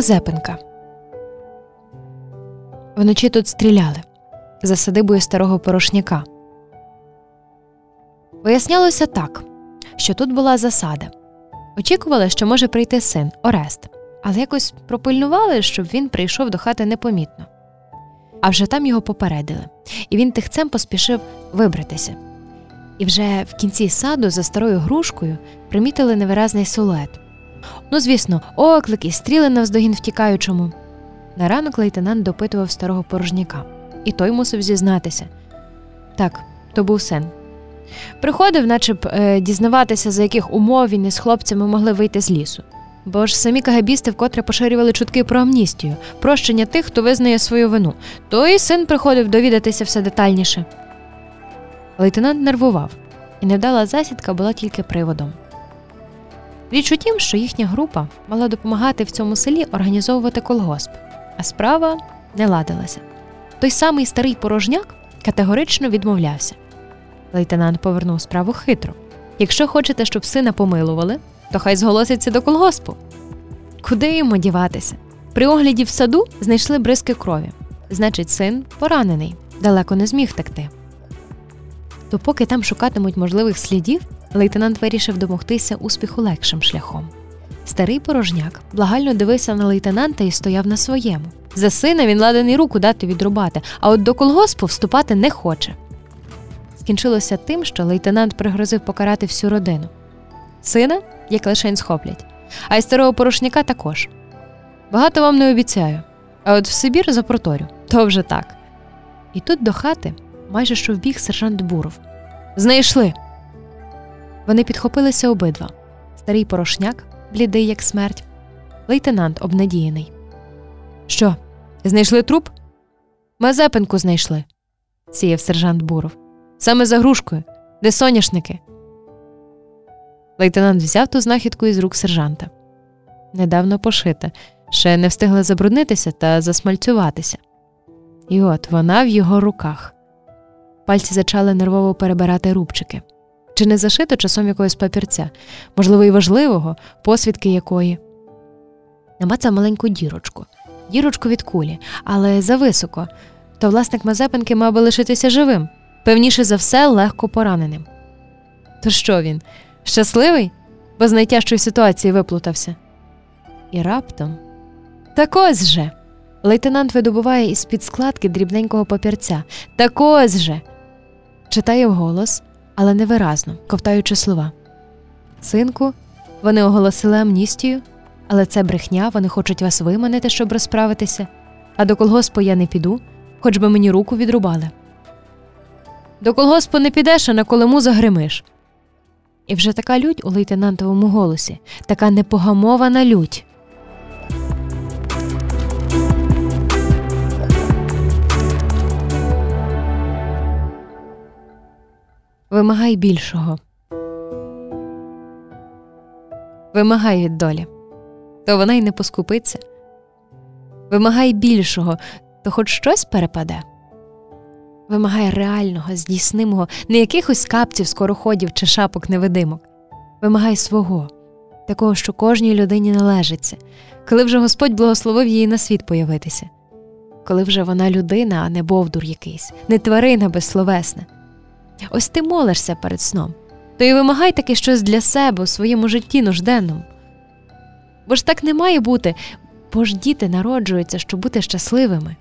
Мазепинка. Вночі тут стріляли за садибою старого порошняка. Вияснялося так, що тут була засада. Очікували, що може прийти син Орест, але якось пропильнували, щоб він прийшов до хати непомітно. А вже там його попередили, і він тихцем поспішив вибратися. І вже в кінці саду за старою грушкою примітили невиразний силует. Ну, звісно, оклик і стріли навздогін втікаючому. На ранок лейтенант допитував старого порожняка, і той мусив зізнатися. Так, то був син. Приходив, наче б е, дізнаватися, за яких умов він із хлопцями могли вийти з лісу. Бо ж самі кагабісти вкотре поширювали чутки про амністію, прощення тих, хто визнає свою вину, то і син приходив довідатися все детальніше. Лейтенант нервував, і невдала засідка була тільки приводом. Річ у тім, що їхня група мала допомагати в цьому селі організовувати колгосп, а справа не ладилася. Той самий старий порожняк категорично відмовлявся. Лейтенант повернув справу хитро. Якщо хочете, щоб сина помилували, то хай зголоситься до колгоспу. Куди йому діватися? При огляді в саду знайшли бризки крові. Значить, син поранений, далеко не зміг текти. То поки там шукатимуть можливих слідів, лейтенант вирішив домогтися успіху легшим шляхом. Старий порожняк благально дивився на лейтенанта і стояв на своєму. За сина він ладен і руку дати відрубати, а от до колгоспу вступати не хоче. Скінчилося тим, що лейтенант пригрозив покарати всю родину. Сина, як лишень схоплять, а й старого порошняка також. Багато вам не обіцяю, а от в Сибір запроторю, то вже так. І тут до хати майже що вбіг сержант Буров. Знайшли. Вони підхопилися обидва старий порошняк, блідий, як смерть, лейтенант обнадіяний. Що, знайшли труп? Мазепинку знайшли, сіяв сержант Буров. Саме за грушкою, де соняшники. Лейтенант взяв ту знахідку із рук сержанта. Недавно пошита, ще не встигла забруднитися та засмальцюватися. І от вона в його руках. Пальці зачали нервово перебирати рубчики. Чи не зашито часом якогось папірця, можливо, і важливого, посвідки якої. Намацав маленьку дірочку, дірочку від кулі, але зависоко, то власник Мазепинки мав би лишитися живим, певніше за все, легко пораненим. То що він? Щасливий, бо з найтяжчої ситуації виплутався. І раптом так ось же. Лейтенант видобуває із під складки дрібненького папірця. Так ось же. Читає вголос, але невиразно, ковтаючи слова. Синку, вони оголосили амністію, але це брехня, вони хочуть вас виманити, щоб розправитися, а до колгоспу я не піду, хоч би мені руку відрубали. До колгоспу не підеш, а на колему загримиш. І вже така лють у лейтенантовому голосі, така непогамована лють. Вимагай більшого. Вимагай від долі, то вона й не поскупиться. Вимагай більшого, то хоч щось перепаде. Вимагай реального, здійснимого, не якихось капців, скороходів чи шапок невидимок. Вимагай свого, такого, що кожній людині належиться, коли вже Господь благословив її на світ появитися, коли вже вона людина, а не бовдур якийсь, не тварина безсловесна. Ось ти молишся перед сном, то й вимагай таки щось для себе у своєму житті нужденному. Бо ж так не має бути, бо ж діти народжуються, щоб бути щасливими.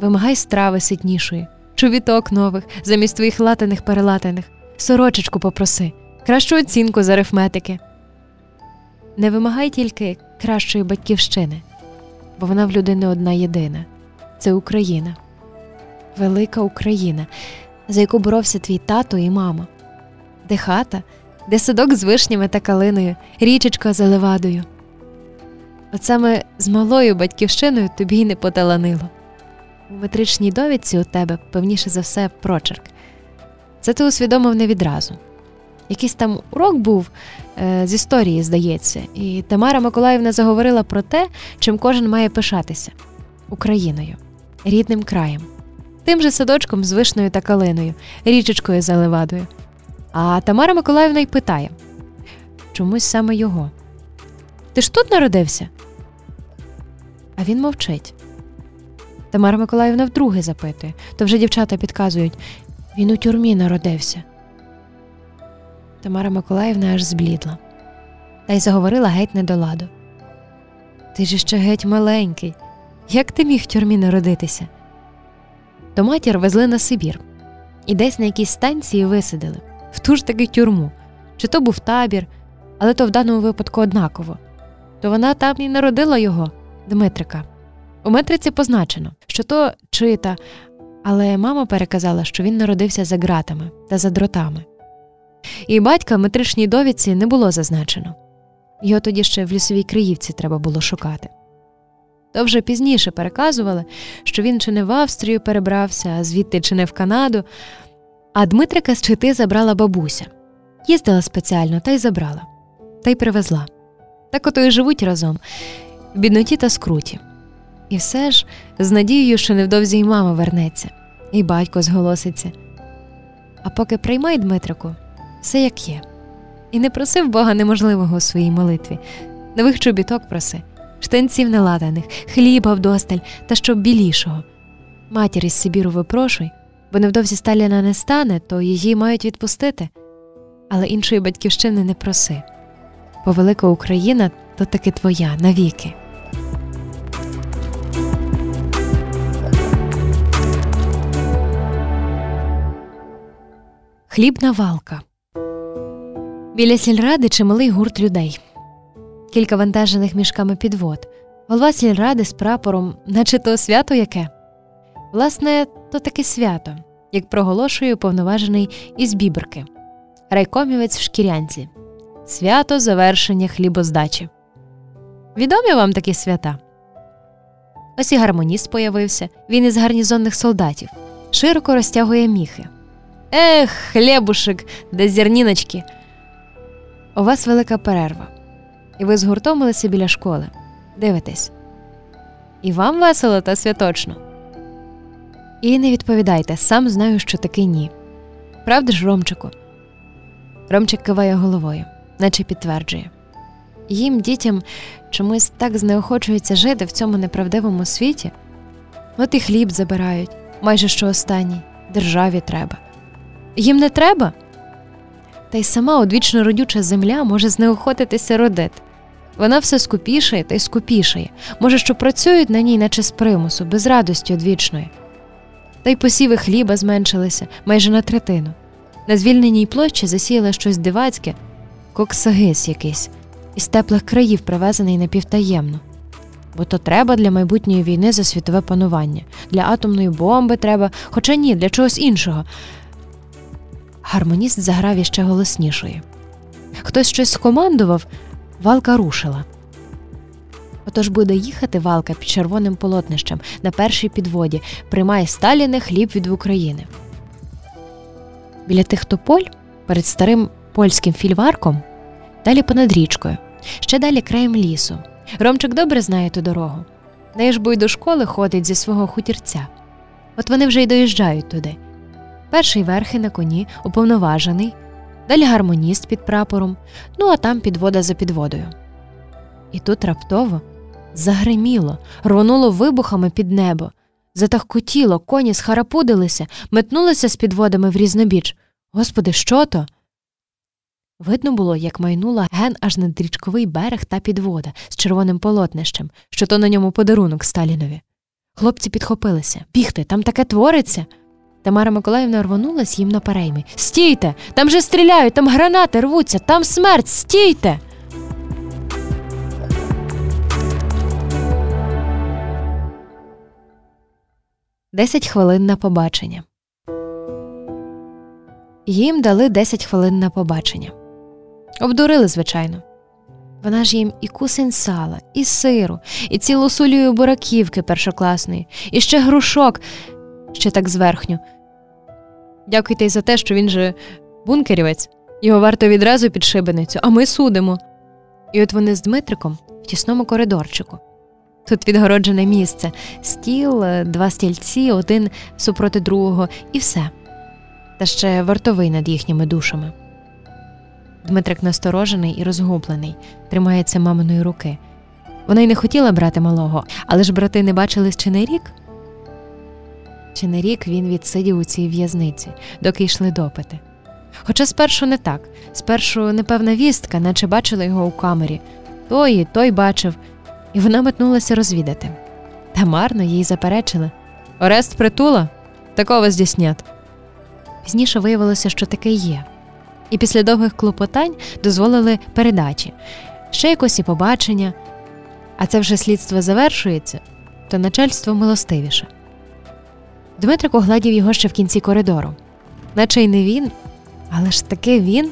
Вимагай страви ситнішої, чобіток нових, замість твоїх латаних перелатаних, сорочечку попроси, кращу оцінку з арифметики. Не вимагай тільки кращої батьківщини, бо вона в людини одна єдина це Україна, велика Україна, за яку боровся твій тато і мама, де хата, де садок з вишнями та калиною, річечка за левадою. От саме з малою батьківщиною тобі й не поталанило. У метричній довідці у тебе, певніше за все, прочерк. Це ти усвідомив не відразу. Якийсь там урок був е, з історії, здається, і Тамара Миколаївна заговорила про те, чим кожен має пишатися Україною, рідним краєм, тим же садочком з вишною та калиною, річечкою за левадою. А Тамара Миколаївна й питає чомусь саме його. Ти ж тут народився? А він мовчить. Тамара Миколаївна вдруге запитує, то вже дівчата підказують він у тюрмі народився. Тамара Миколаївна аж зблідла та й заговорила геть не до ладу. Ти ж ще геть маленький. Як ти міг в тюрмі народитися? То матір везли на Сибір і десь на якійсь станції висадили в ту ж таки тюрму. Чи то був табір, але то в даному випадку однаково. То вона там і народила його, Дмитрика. У метриці позначено, що то чита, але мама переказала, що він народився за ґратами та за дротами. І батька в метричній довідці не було зазначено. Його тоді ще в лісовій Криївці треба було шукати. То вже пізніше переказували, що він чи не в Австрію перебрався, а звідти чи не в Канаду, а Дмитрика з чити забрала бабуся. Їздила спеціально та й забрала, та й привезла. Так ото й живуть разом, в бідноті та скруті. І все ж з надією, що невдовзі й мама вернеться, і батько зголоситься. А поки приймай, Дмитрику, все як є. І не просив Бога неможливого у своїй молитві, нових чобіток проси, штанців неладаних, хліба вдосталь та щоб білішого. Матір із Сибіру випрошуй, бо невдовзі Сталіна не стане, то її мають відпустити. Але іншої батьківщини не проси. Бо велика Україна то таки твоя навіки. Хлібна валка. Біля сільради чималий гурт людей, кілька вантажених мішками підвод, голова сільради з прапором, наче то свято яке. Власне, то таке свято, як проголошує уповноважений із біберки, райкомівець в шкірянці, свято завершення хлібоздачі. Відомі вам такі свята? Ось і гармоніст появився, він із гарнізонних солдатів, широко розтягує міхи. Ех, хлібушек, де зерніночки. У вас велика перерва, і ви згуртомилися біля школи. Дивитесь. І вам весело та святочно. І не відповідайте, сам знаю, що таки ні. Правда ж, Ромчику? Ромчик киває головою, наче підтверджує. Їм, дітям, чомусь так знеохочується жити в цьому неправдивому світі. От і хліб забирають, майже що останній, державі треба. Їм не треба. Та й сама одвічно родюча земля може знеохотитися родити. Вона все скупішає та й скупішає, може, що працюють на ній, наче з примусу, без радості одвічної. Та й посіви хліба зменшилися майже на третину. На звільненій площі засіяли щось дивацьке, коксагис якийсь, із теплих країв привезений напівтаємно. Бо то треба для майбутньої війни за світове панування, для атомної бомби треба, хоча ні, для чогось іншого. Гармоніст заграв іще голоснішою. Хтось щось скомандував, валка рушила. Отож буде їхати валка під червоним полотнищем на першій підводі, приймає Сталіне хліб від України. Біля тих тополь перед старим польським фільварком, далі понад річкою, ще далі краєм лісу. Ромчик добре знає ту дорогу. Неї ж бо й до школи ходить зі свого хутірця. От вони вже й доїжджають туди. Перший верхи на коні уповноважений, далі гармоніст під прапором, ну а там підвода за підводою. І тут раптово загриміло, рвонуло вибухами під небо, затахкотіло, коні схарапудилися, метнулися з підводами в різнобіч. Господи, що то? Видно було, як майнула ген аж над річковий берег та підвода з червоним полотнищем, що то на ньому подарунок Сталінові. Хлопці підхопилися. Бігти, там таке твориться. Тамара Миколаївна рвонулась їм на переймі. Стійте! Там же стріляють, там гранати рвуться, там смерть, стійте. Десять хвилин на побачення. Їм дали десять хвилин на побачення. Обдурили, звичайно. Вона ж їм і кусень сала, і сиру, і цілу сулію бураківки першокласної, і ще грушок, ще так зверхню. Дякуйте й за те, що він же бункерівець, його варто відразу під шибеницю, а ми судимо. І от вони з Дмитриком в тісному коридорчику. Тут відгороджене місце, стіл, два стільці, один супроти другого, і все. Та ще вартовий над їхніми душами. Дмитрик насторожений і розгублений, тримається маминої руки. Вона й не хотіла брати малого, але ж брати не бачились чи не рік. Чи не рік він відсидів у цій в'язниці, доки йшли допити. Хоча спершу не так, спершу непевна вістка, наче бачила його у камері, той і той бачив, і вона метнулася розвідати. Та марно їй заперечили Орест притула? Такого здійснят. Пізніше виявилося, що таке є. І після довгих клопотань дозволили передачі, ще якось і побачення, а це вже слідство завершується, то начальство милостивіше. Дмитрик огладів його ще в кінці коридору, наче й не він, але ж таки він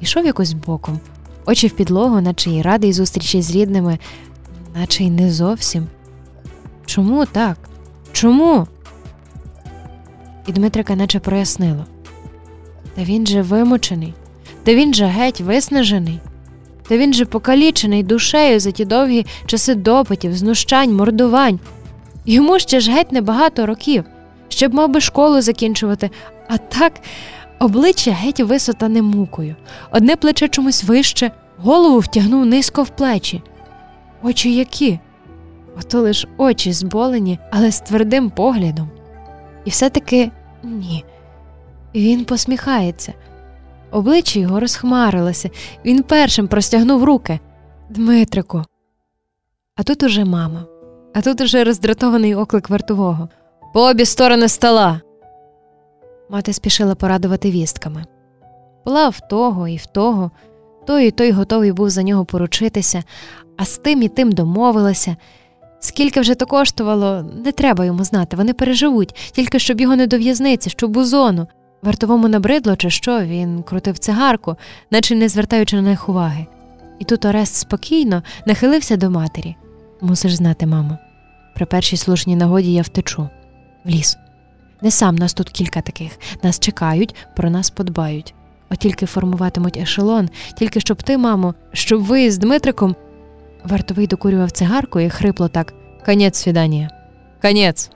ішов якось боком, очі в підлогу, наче й радий зустрічі з рідними, наче й не зовсім. Чому так? Чому? І Дмитрика наче прояснило. Та він же вимучений, та він же геть виснажений, та він же покалічений душею за ті довгі часи допитів, знущань, мордувань. Йому ще ж геть небагато років, ще б мав би школу закінчувати, а так обличчя геть висотане мукою, одне плече чомусь вище, голову втягнув низько в плечі. Очі які? Ото лиш очі зболені, але з твердим поглядом. І все-таки ні. Він посміхається. Обличчя його розхмарилося, він першим простягнув руки. Дмитрику. А тут уже мама, а тут уже роздратований оклик вартового. По обі сторони стола. Мати спішила порадувати вістками. Була в того і в того, той і той готовий був за нього поручитися, а з тим і тим домовилася. Скільки вже то коштувало, не треба йому знати, вони переживуть, тільки щоб його не до в'язниці, щоб у зону. Вартовому набридло, чи що, він крутив цигарку, наче не звертаючи на них уваги. І тут Орест спокійно нахилився до матері. Мусиш знати, мамо. При першій слушній нагоді я втечу в ліс. Не сам нас тут кілька таких. Нас чекають, про нас подбають. От тільки формуватимуть ешелон, тільки щоб ти, мамо, щоб ви з Дмитриком. Вартовий докурював цигарку і хрипло так Конець свідання. Конець.